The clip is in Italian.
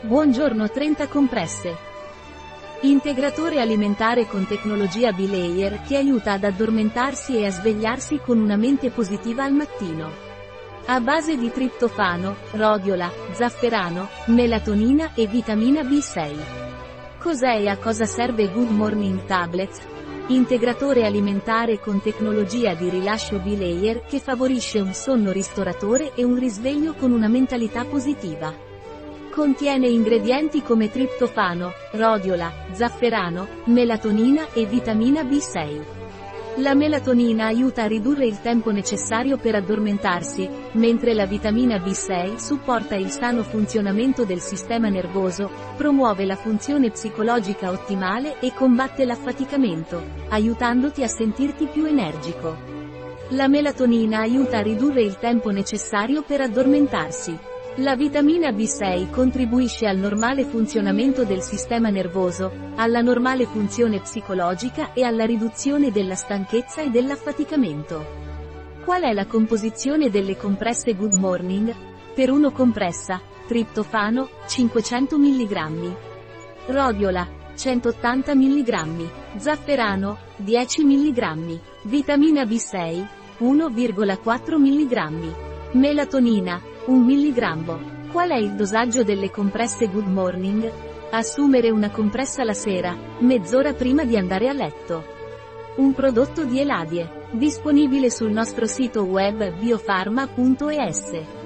Buongiorno 30 compresse. Integratore alimentare con tecnologia B-Layer che aiuta ad addormentarsi e a svegliarsi con una mente positiva al mattino. A base di triptofano, rodiola, zafferano, melatonina e vitamina B6. Cos'è e a cosa serve Good Morning Tablet? Integratore alimentare con tecnologia di rilascio B-Layer che favorisce un sonno ristoratore e un risveglio con una mentalità positiva. Contiene ingredienti come triptofano, rodiola, zafferano, melatonina e vitamina B6. La melatonina aiuta a ridurre il tempo necessario per addormentarsi, mentre la vitamina B6 supporta il sano funzionamento del sistema nervoso, promuove la funzione psicologica ottimale e combatte l'affaticamento, aiutandoti a sentirti più energico. La melatonina aiuta a ridurre il tempo necessario per addormentarsi. La vitamina B6 contribuisce al normale funzionamento del sistema nervoso, alla normale funzione psicologica e alla riduzione della stanchezza e dell'affaticamento. Qual è la composizione delle compresse Good Morning? Per 1 compressa, triptofano, 500 mg. Rodiola, 180 mg. Zafferano, 10 mg. Vitamina B6, 1,4 mg. Melatonina, 1 mg. Qual è il dosaggio delle compresse Good Morning? Assumere una compressa la sera, mezz'ora prima di andare a letto. Un prodotto di Eladie, disponibile sul nostro sito web biofarma.es.